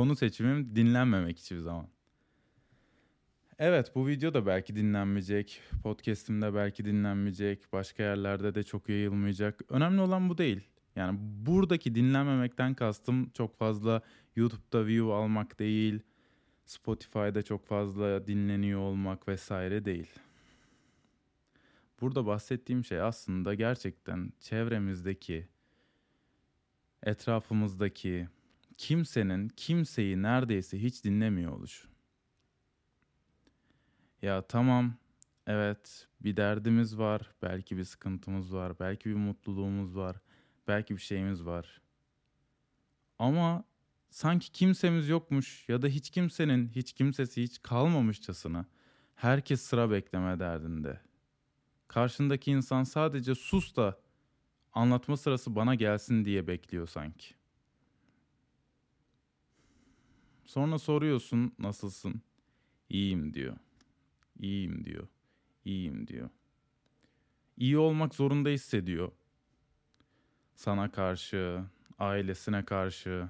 konu seçimim dinlenmemek hiçbir zaman. Evet bu video da belki dinlenmeyecek. Podcast'imde belki dinlenmeyecek. Başka yerlerde de çok yayılmayacak. Önemli olan bu değil. Yani buradaki dinlenmemekten kastım çok fazla YouTube'da view almak değil. Spotify'da çok fazla dinleniyor olmak vesaire değil. Burada bahsettiğim şey aslında gerçekten çevremizdeki, etrafımızdaki kimsenin kimseyi neredeyse hiç dinlemiyor oluşu. Ya tamam, evet bir derdimiz var, belki bir sıkıntımız var, belki bir mutluluğumuz var, belki bir şeyimiz var. Ama sanki kimsemiz yokmuş ya da hiç kimsenin hiç kimsesi hiç kalmamışçasına herkes sıra bekleme derdinde. Karşındaki insan sadece sus da anlatma sırası bana gelsin diye bekliyor sanki. Sonra soruyorsun nasılsın? İyiyim diyor. İyiyim diyor. İyiyim diyor. İyi olmak zorunda hissediyor. Sana karşı, ailesine karşı,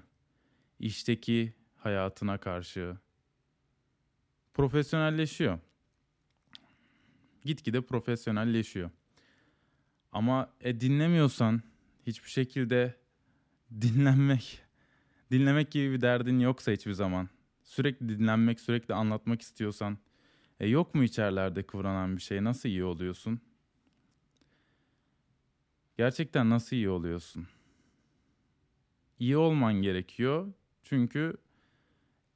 işteki hayatına karşı profesyonelleşiyor. Gitgide profesyonelleşiyor. Ama e, dinlemiyorsan hiçbir şekilde dinlenmek dinlemek gibi bir derdin yoksa hiçbir zaman sürekli dinlenmek, sürekli anlatmak istiyorsan e, yok mu içerlerde kıvranan bir şey? Nasıl iyi oluyorsun? Gerçekten nasıl iyi oluyorsun? İyi olman gerekiyor. Çünkü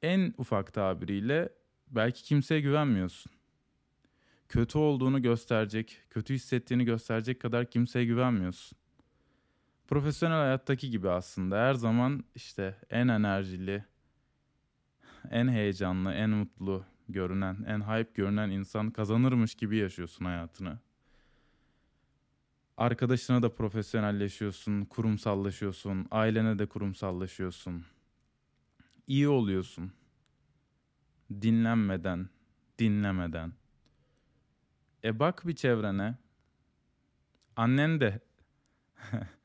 en ufak tabiriyle belki kimseye güvenmiyorsun. Kötü olduğunu gösterecek, kötü hissettiğini gösterecek kadar kimseye güvenmiyorsun. Profesyonel hayattaki gibi aslında her zaman işte en enerjili, en heyecanlı, en mutlu görünen, en hype görünen insan kazanırmış gibi yaşıyorsun hayatını. Arkadaşına da profesyonelleşiyorsun, kurumsallaşıyorsun, ailene de kurumsallaşıyorsun. İyi oluyorsun. Dinlenmeden, dinlemeden. E bak bir çevrene. Annen de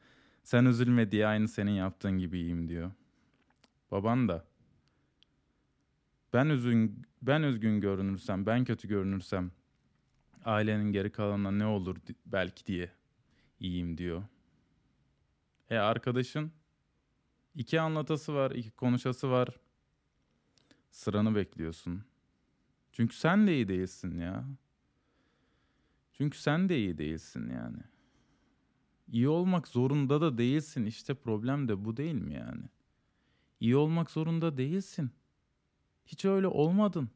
sen üzülme diye aynı senin yaptığın gibiyim diyor. Baban da ben üzgün ben üzgün görünürsem, ben kötü görünürsem ailenin geri kalanına ne olur belki diye iyiyim diyor. E arkadaşın iki anlatası var, iki konuşası var. Sıranı bekliyorsun. Çünkü sen de iyi değilsin ya. Çünkü sen de iyi değilsin yani. İyi olmak zorunda da değilsin. İşte problem de bu değil mi yani? İyi olmak zorunda değilsin. Hiç öyle olmadın.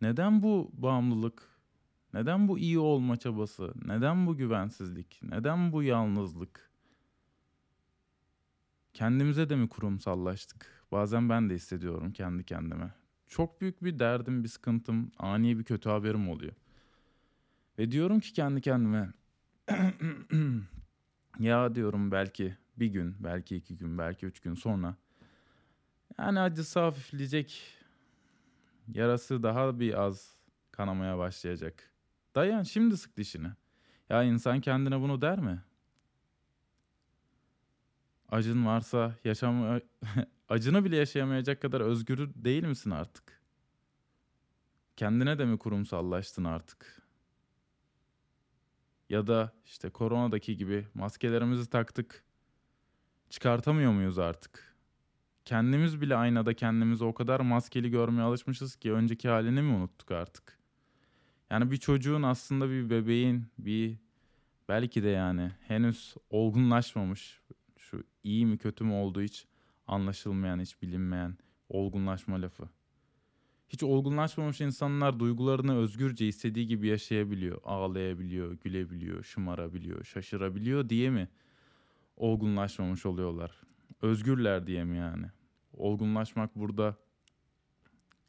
Neden bu bağımlılık? Neden bu iyi olma çabası? Neden bu güvensizlik? Neden bu yalnızlık? Kendimize de mi kurumsallaştık? Bazen ben de hissediyorum kendi kendime. Çok büyük bir derdim, bir sıkıntım, ani bir kötü haberim oluyor. Ve diyorum ki kendi kendime ya diyorum belki bir gün, belki iki gün, belki üç gün sonra yani acısı hafifleyecek. Yarası daha bir az kanamaya başlayacak. Dayan şimdi sık dişini. Ya insan kendine bunu der mi? Acın varsa yaşam acını bile yaşayamayacak kadar özgür değil misin artık? Kendine de mi kurumsallaştın artık? Ya da işte koronadaki gibi maskelerimizi taktık. Çıkartamıyor muyuz artık? Kendimiz bile aynada kendimizi o kadar maskeli görmeye alışmışız ki önceki halini mi unuttuk artık? Yani bir çocuğun aslında bir bebeğin bir belki de yani henüz olgunlaşmamış şu iyi mi kötü mü olduğu hiç anlaşılmayan, hiç bilinmeyen olgunlaşma lafı. Hiç olgunlaşmamış insanlar duygularını özgürce istediği gibi yaşayabiliyor. Ağlayabiliyor, gülebiliyor, şımarabiliyor, şaşırabiliyor diye mi olgunlaşmamış oluyorlar? Özgürler diye mi yani? Olgunlaşmak burada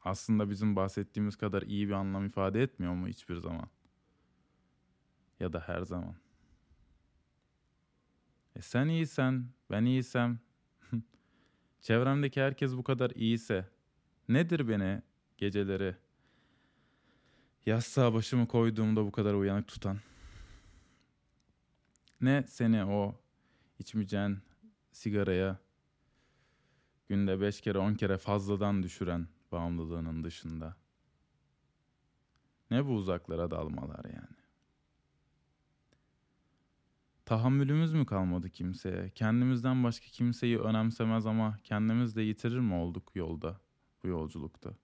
aslında bizim bahsettiğimiz kadar iyi bir anlam ifade etmiyor mu hiçbir zaman? Ya da her zaman. E sen iyisen, ben iyiysem, çevremdeki herkes bu kadar iyiyse nedir beni geceleri yastığa başımı koyduğumda bu kadar uyanık tutan? Ne seni o içmeyeceğin sigaraya Günde beş kere on kere fazladan düşüren bağımlılığının dışında. Ne bu uzaklara dalmalar yani? Tahammülümüz mü kalmadı kimseye? Kendimizden başka kimseyi önemsemez ama kendimiz de yitirir mi olduk yolda, bu yolculukta?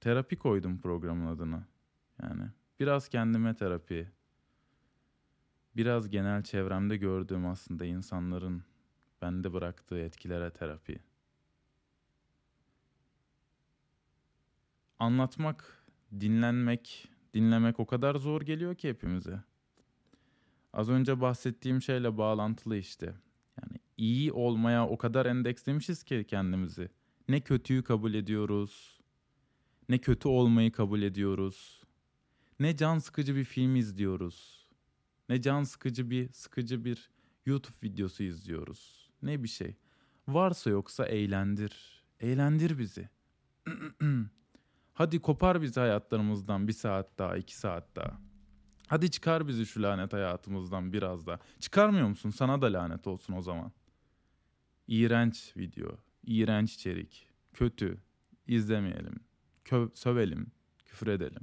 Terapi koydum programın adına. Yani biraz kendime terapi, biraz genel çevremde gördüğüm aslında insanların bende bıraktığı etkilere terapi. Anlatmak, dinlenmek, dinlemek o kadar zor geliyor ki hepimize. Az önce bahsettiğim şeyle bağlantılı işte. Yani iyi olmaya o kadar endekslemişiz ki kendimizi. Ne kötüyü kabul ediyoruz, ne kötü olmayı kabul ediyoruz. Ne can sıkıcı bir film izliyoruz. Ne can sıkıcı bir sıkıcı bir YouTube videosu izliyoruz. Ne bir şey. Varsa yoksa eğlendir. Eğlendir bizi. Hadi kopar bizi hayatlarımızdan bir saat daha, iki saat daha. Hadi çıkar bizi şu lanet hayatımızdan biraz daha. Çıkarmıyor musun? Sana da lanet olsun o zaman. İğrenç video, iğrenç içerik, kötü, izlemeyelim, kö- sövelim, küfür edelim.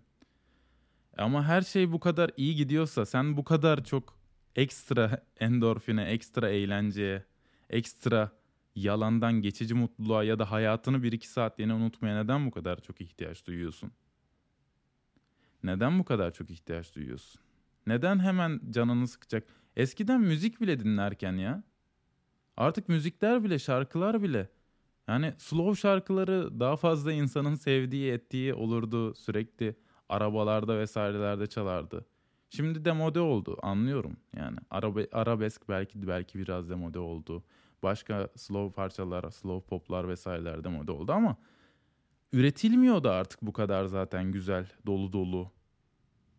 Ama her şey bu kadar iyi gidiyorsa, sen bu kadar çok ekstra endorfine, ekstra eğlenceye, ekstra yalandan geçici mutluluğa ya da hayatını bir iki saatliğine unutmaya neden bu kadar çok ihtiyaç duyuyorsun? Neden bu kadar çok ihtiyaç duyuyorsun? Neden hemen canını sıkacak? Eskiden müzik bile dinlerken ya. Artık müzikler bile, şarkılar bile. Yani slow şarkıları daha fazla insanın sevdiği, ettiği olurdu. Sürekli arabalarda vesairelerde çalardı. Şimdi demode oldu anlıyorum. Yani arabe, arabesk belki belki biraz demode oldu. Başka slow parçalar, slow poplar vesaireler demode oldu ama üretilmiyor da artık bu kadar zaten güzel, dolu dolu,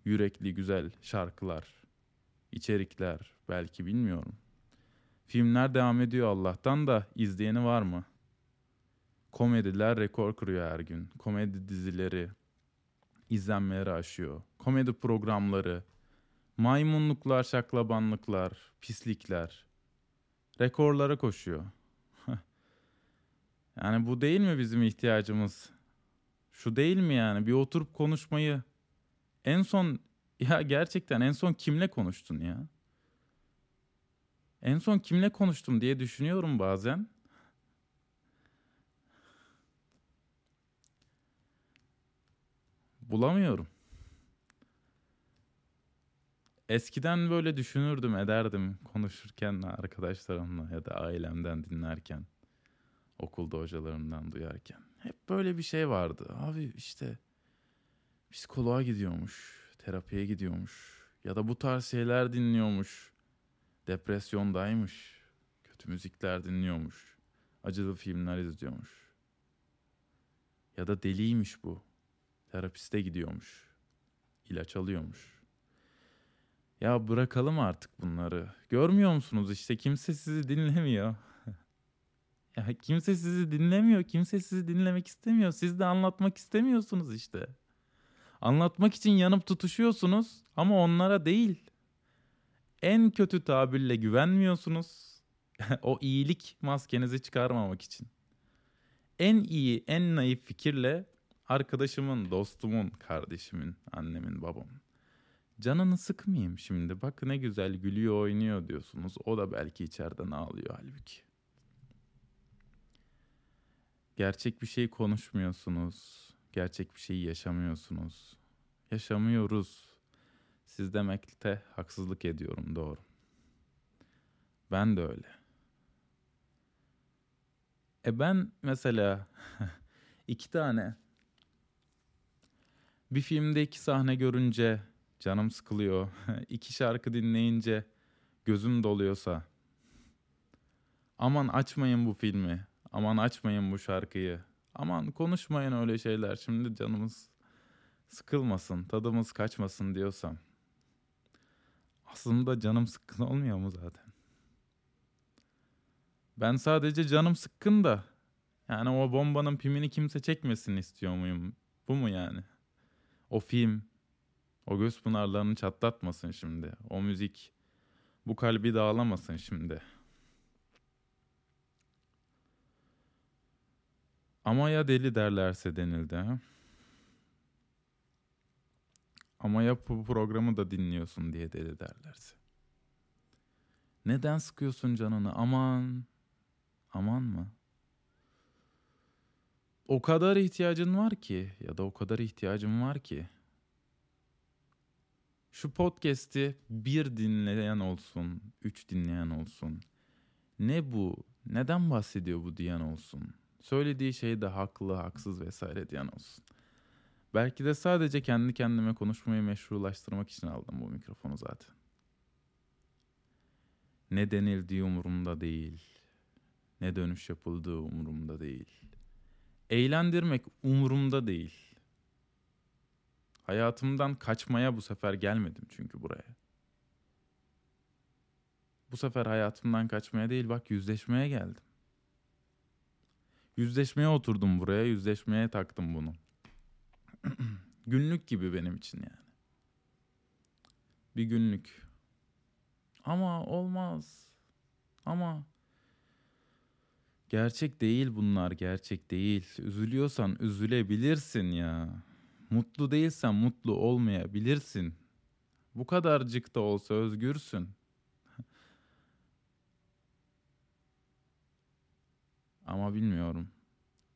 yürekli güzel şarkılar, içerikler belki bilmiyorum. Filmler devam ediyor Allah'tan da izleyeni var mı? Komediler rekor kırıyor her gün. Komedi dizileri izlenmeleri aşıyor. Komedi programları, maymunluklar, şaklabanlıklar, pislikler rekorlara koşuyor. yani bu değil mi bizim ihtiyacımız? Şu değil mi yani? Bir oturup konuşmayı en son ya gerçekten en son kimle konuştun ya? En son kimle konuştum diye düşünüyorum bazen. Bulamıyorum. Eskiden böyle düşünürdüm, ederdim konuşurken arkadaşlarımla ya da ailemden dinlerken, okulda hocalarımdan duyarken. Hep böyle bir şey vardı. Abi işte psikoloğa gidiyormuş, terapiye gidiyormuş ya da bu tarz şeyler dinliyormuş. Depresyondaymış, kötü müzikler dinliyormuş, acılı filmler izliyormuş. Ya da deliymiş bu. Terapiste gidiyormuş. ilaç alıyormuş. Ya bırakalım artık bunları. Görmüyor musunuz işte kimse sizi dinlemiyor. ya kimse sizi dinlemiyor. Kimse sizi dinlemek istemiyor. Siz de anlatmak istemiyorsunuz işte. Anlatmak için yanıp tutuşuyorsunuz ama onlara değil. En kötü tabirle güvenmiyorsunuz. o iyilik maskenizi çıkarmamak için. En iyi, en naif fikirle arkadaşımın, dostumun, kardeşimin, annemin, babamın Canını sıkmayayım şimdi. Bak ne güzel gülüyor oynuyor diyorsunuz. O da belki içeriden ağlıyor halbuki. Gerçek bir şey konuşmuyorsunuz. Gerçek bir şey yaşamıyorsunuz. Yaşamıyoruz. Siz demekte haksızlık ediyorum doğru. Ben de öyle. E ben mesela iki tane bir filmde iki sahne görünce canım sıkılıyor, iki şarkı dinleyince gözüm doluyorsa, aman açmayın bu filmi, aman açmayın bu şarkıyı, aman konuşmayın öyle şeyler, şimdi canımız sıkılmasın, tadımız kaçmasın diyorsam, aslında canım sıkkın olmuyor mu zaten? Ben sadece canım sıkkın da, yani o bombanın pimini kimse çekmesin istiyor muyum? Bu mu yani? O film, o göz pınarlarını çatlatmasın şimdi. O müzik bu kalbi dağlamasın şimdi. Ama ya deli derlerse denildi. Ama ya bu programı da dinliyorsun diye deli derlerse. Neden sıkıyorsun canını aman aman mı? O kadar ihtiyacın var ki ya da o kadar ihtiyacım var ki. Şu podcast'i bir dinleyen olsun, üç dinleyen olsun. Ne bu? Neden bahsediyor bu diyen olsun. Söylediği şey de haklı, haksız vesaire diyen olsun. Belki de sadece kendi kendime konuşmayı meşrulaştırmak için aldım bu mikrofonu zaten. Ne denildiği umurumda değil. Ne dönüş yapıldığı umurumda değil. Eğlendirmek umurumda değil. Hayatımdan kaçmaya bu sefer gelmedim çünkü buraya. Bu sefer hayatımdan kaçmaya değil bak yüzleşmeye geldim. Yüzleşmeye oturdum buraya, yüzleşmeye taktım bunu. günlük gibi benim için yani. Bir günlük. Ama olmaz. Ama gerçek değil bunlar, gerçek değil. Üzülüyorsan üzülebilirsin ya. Mutlu değilsen mutlu olmayabilirsin. Bu kadarcık da olsa özgürsün. Ama bilmiyorum.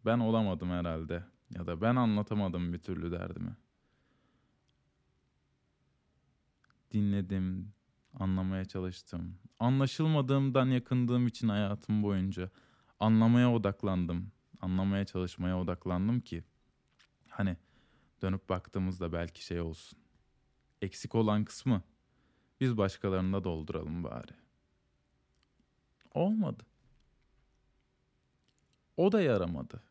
Ben olamadım herhalde. Ya da ben anlatamadım bir türlü derdimi. Dinledim, anlamaya çalıştım. Anlaşılmadığımdan yakındığım için hayatım boyunca anlamaya odaklandım. Anlamaya çalışmaya odaklandım ki hani dönüp baktığımızda belki şey olsun. Eksik olan kısmı biz başkalarında dolduralım bari. Olmadı. O da yaramadı.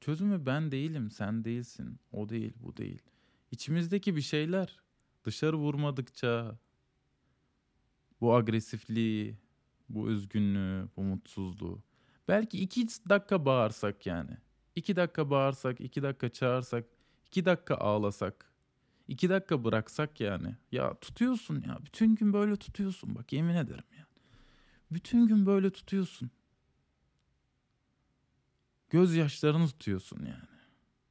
Çözümü ben değilim, sen değilsin. O değil, bu değil. İçimizdeki bir şeyler dışarı vurmadıkça bu agresifliği, bu üzgünlüğü, bu mutsuzluğu. Belki iki dakika bağırsak yani. İki dakika bağırsak, iki dakika çağırsak, iki dakika ağlasak, iki dakika bıraksak yani. Ya tutuyorsun ya. Bütün gün böyle tutuyorsun. Bak yemin ederim ya. Bütün gün böyle tutuyorsun. Gözyaşlarını tutuyorsun yani.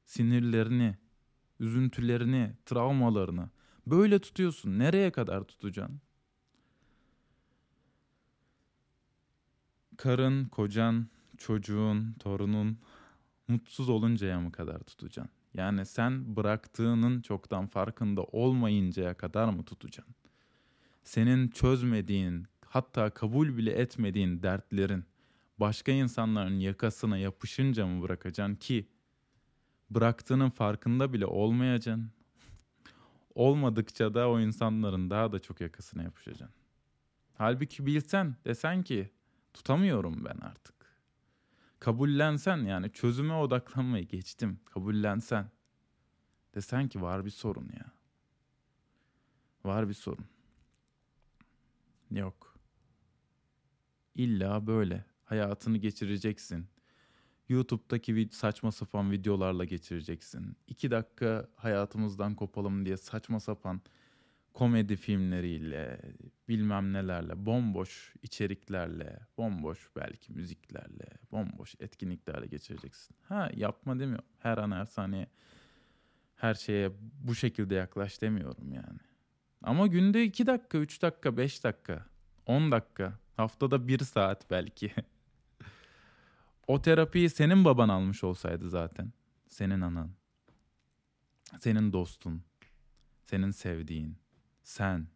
Sinirlerini, üzüntülerini, travmalarını. Böyle tutuyorsun. Nereye kadar tutacaksın? Karın, kocan, çocuğun, torunun mutsuz oluncaya mı kadar tutacaksın? Yani sen bıraktığının çoktan farkında olmayıncaya kadar mı tutacaksın? Senin çözmediğin, hatta kabul bile etmediğin dertlerin başka insanların yakasına yapışınca mı bırakacaksın ki bıraktığının farkında bile olmayacaksın. Olmadıkça da o insanların daha da çok yakasına yapışacaksın. Halbuki bilsen desen ki tutamıyorum ben artık. Kabullensen yani çözüme odaklanmayı geçtim. Kabullensen. Desen ki var bir sorun ya. Var bir sorun. Yok. İlla böyle hayatını geçireceksin. YouTube'daki saçma sapan videolarla geçireceksin. İki dakika hayatımızdan kopalım diye saçma sapan komedi filmleriyle, bilmem nelerle, bomboş içeriklerle, bomboş belki müziklerle, bomboş etkinliklerle geçireceksin. Ha yapma demiyorum. Her an her saniye her şeye bu şekilde yaklaş demiyorum yani. Ama günde iki dakika, üç dakika, beş dakika, on dakika, haftada bir saat belki. o terapiyi senin baban almış olsaydı zaten. Senin anan. Senin dostun. Senin sevdiğin. Sen.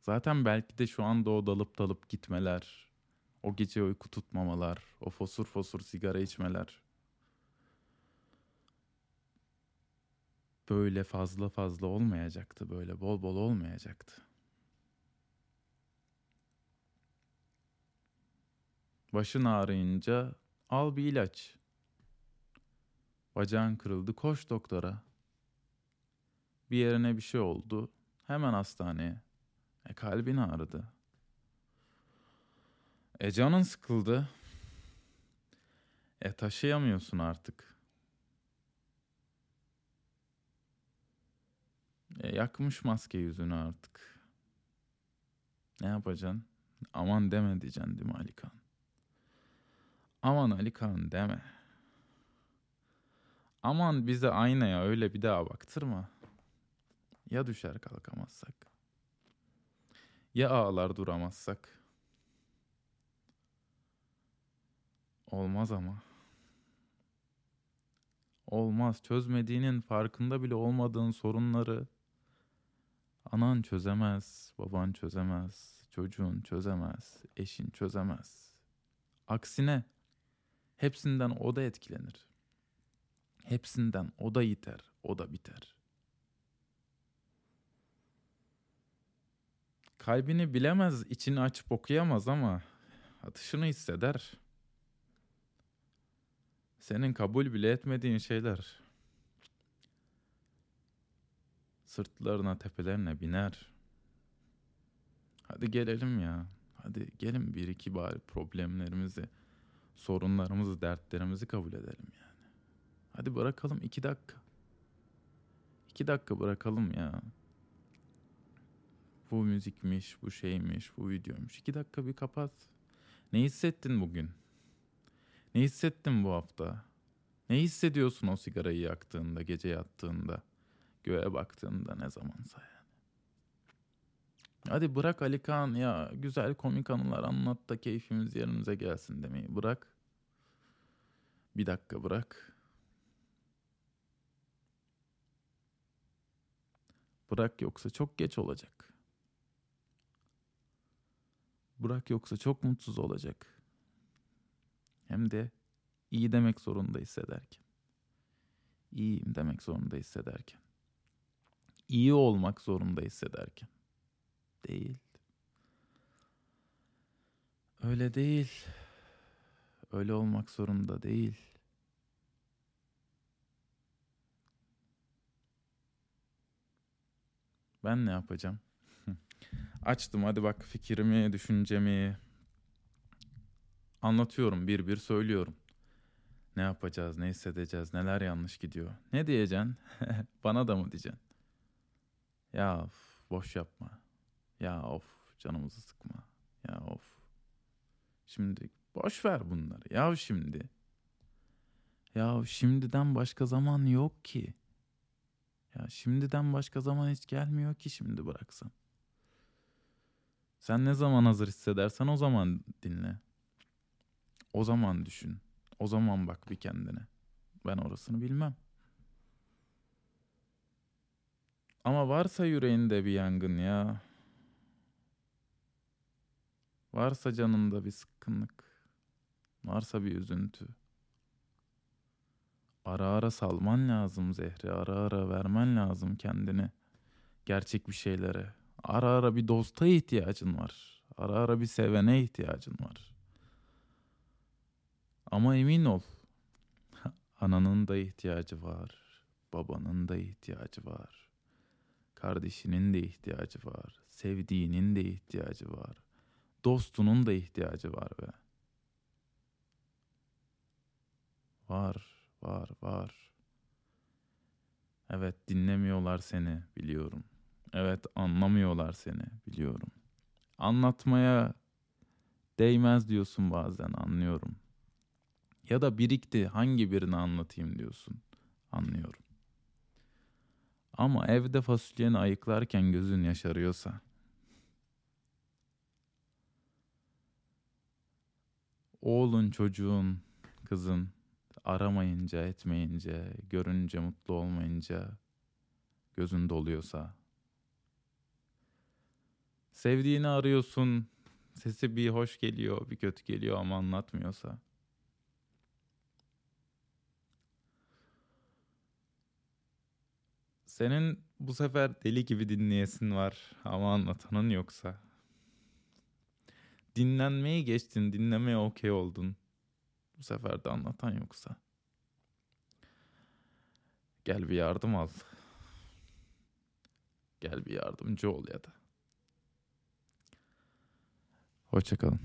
Zaten belki de şu anda o dalıp dalıp gitmeler, o gece uyku tutmamalar, o fosur fosur sigara içmeler. Böyle fazla fazla olmayacaktı, böyle bol bol olmayacaktı. Başın ağrıyınca al bir ilaç. Bacağın kırıldı koş doktora. Bir yerine bir şey oldu hemen hastaneye. E kalbin ağrıdı. E canın sıkıldı. E taşıyamıyorsun artık. E yakmış maske yüzünü artık. Ne yapacaksın? Aman deme diyeceksin değil mi Alikan? Aman Ali Kaan deme. Aman bize aynaya öyle bir daha baktırma. Ya düşer kalkamazsak? Ya ağlar duramazsak? Olmaz ama. Olmaz. Çözmediğinin farkında bile olmadığın sorunları anan çözemez, baban çözemez, çocuğun çözemez, eşin çözemez. Aksine hepsinden o da etkilenir. Hepsinden o da yiter, o da biter. Kalbini bilemez, içini açıp okuyamaz ama atışını hisseder. Senin kabul bile etmediğin şeyler sırtlarına tepelerine biner. Hadi gelelim ya. Hadi gelin bir iki bari problemlerimizi, sorunlarımızı, dertlerimizi kabul edelim yani. Hadi bırakalım iki dakika. İki dakika bırakalım ya. Bu müzikmiş, bu şeymiş, bu videoymuş. İki dakika bir kapat. Ne hissettin bugün? Ne hissettin bu hafta? Ne hissediyorsun o sigarayı yaktığında, gece yattığında, göğe baktığında ne zamansa yani? Hadi bırak Ali Kaan ya güzel komik anılar anlat da keyfimiz yerimize gelsin demeyi bırak. Bir dakika bırak. Bırak yoksa çok geç olacak. Bırak yoksa çok mutsuz olacak. Hem de iyi demek zorunda hissederken. İyiyim demek zorunda hissederken. İyi olmak zorunda hissederken. Değil. Öyle değil. Öyle olmak zorunda değil. Ben ne yapacağım? Açtım hadi bak fikrimi, düşüncemi anlatıyorum, bir bir söylüyorum. Ne yapacağız, ne hissedeceğiz, neler yanlış gidiyor. Ne diyeceksin? Bana da mı diyeceksin? Ya of, boş yapma. Ya of, canımızı sıkma. Ya of. Şimdi boş ver bunları. Ya şimdi. Ya şimdiden başka zaman yok ki. Ya şimdiden başka zaman hiç gelmiyor ki şimdi bıraksan. Sen ne zaman hazır hissedersen o zaman dinle. O zaman düşün. O zaman bak bir kendine. Ben orasını bilmem. Ama varsa yüreğinde bir yangın ya. Varsa canında bir sıkkınlık. Varsa bir üzüntü. Ara ara salman lazım zehri. Ara ara vermen lazım kendini. Gerçek bir şeylere. Ara ara bir dosta ihtiyacın var. Ara ara bir sevene ihtiyacın var. Ama emin ol. Ananın da ihtiyacı var. Babanın da ihtiyacı var. Kardeşinin de ihtiyacı var. Sevdiğinin de ihtiyacı var. Dostunun da ihtiyacı var be. Var, var, var. Evet dinlemiyorlar seni biliyorum. Evet anlamıyorlar seni biliyorum. Anlatmaya değmez diyorsun bazen anlıyorum. Ya da birikti hangi birini anlatayım diyorsun. Anlıyorum. Ama evde fasulyeni ayıklarken gözün yaşarıyorsa oğlun, çocuğun, kızın aramayınca, etmeyince, görünce, mutlu olmayınca gözün doluyorsa sevdiğini arıyorsun, sesi bir hoş geliyor, bir kötü geliyor ama anlatmıyorsa Senin bu sefer deli gibi dinleyesin var ama anlatanın yoksa. Dinlenmeyi geçtin, dinlemeye okey oldun. Bu sefer de anlatan yoksa. Gel bir yardım al. Gel bir yardımcı ol ya da. Hoşçakalın.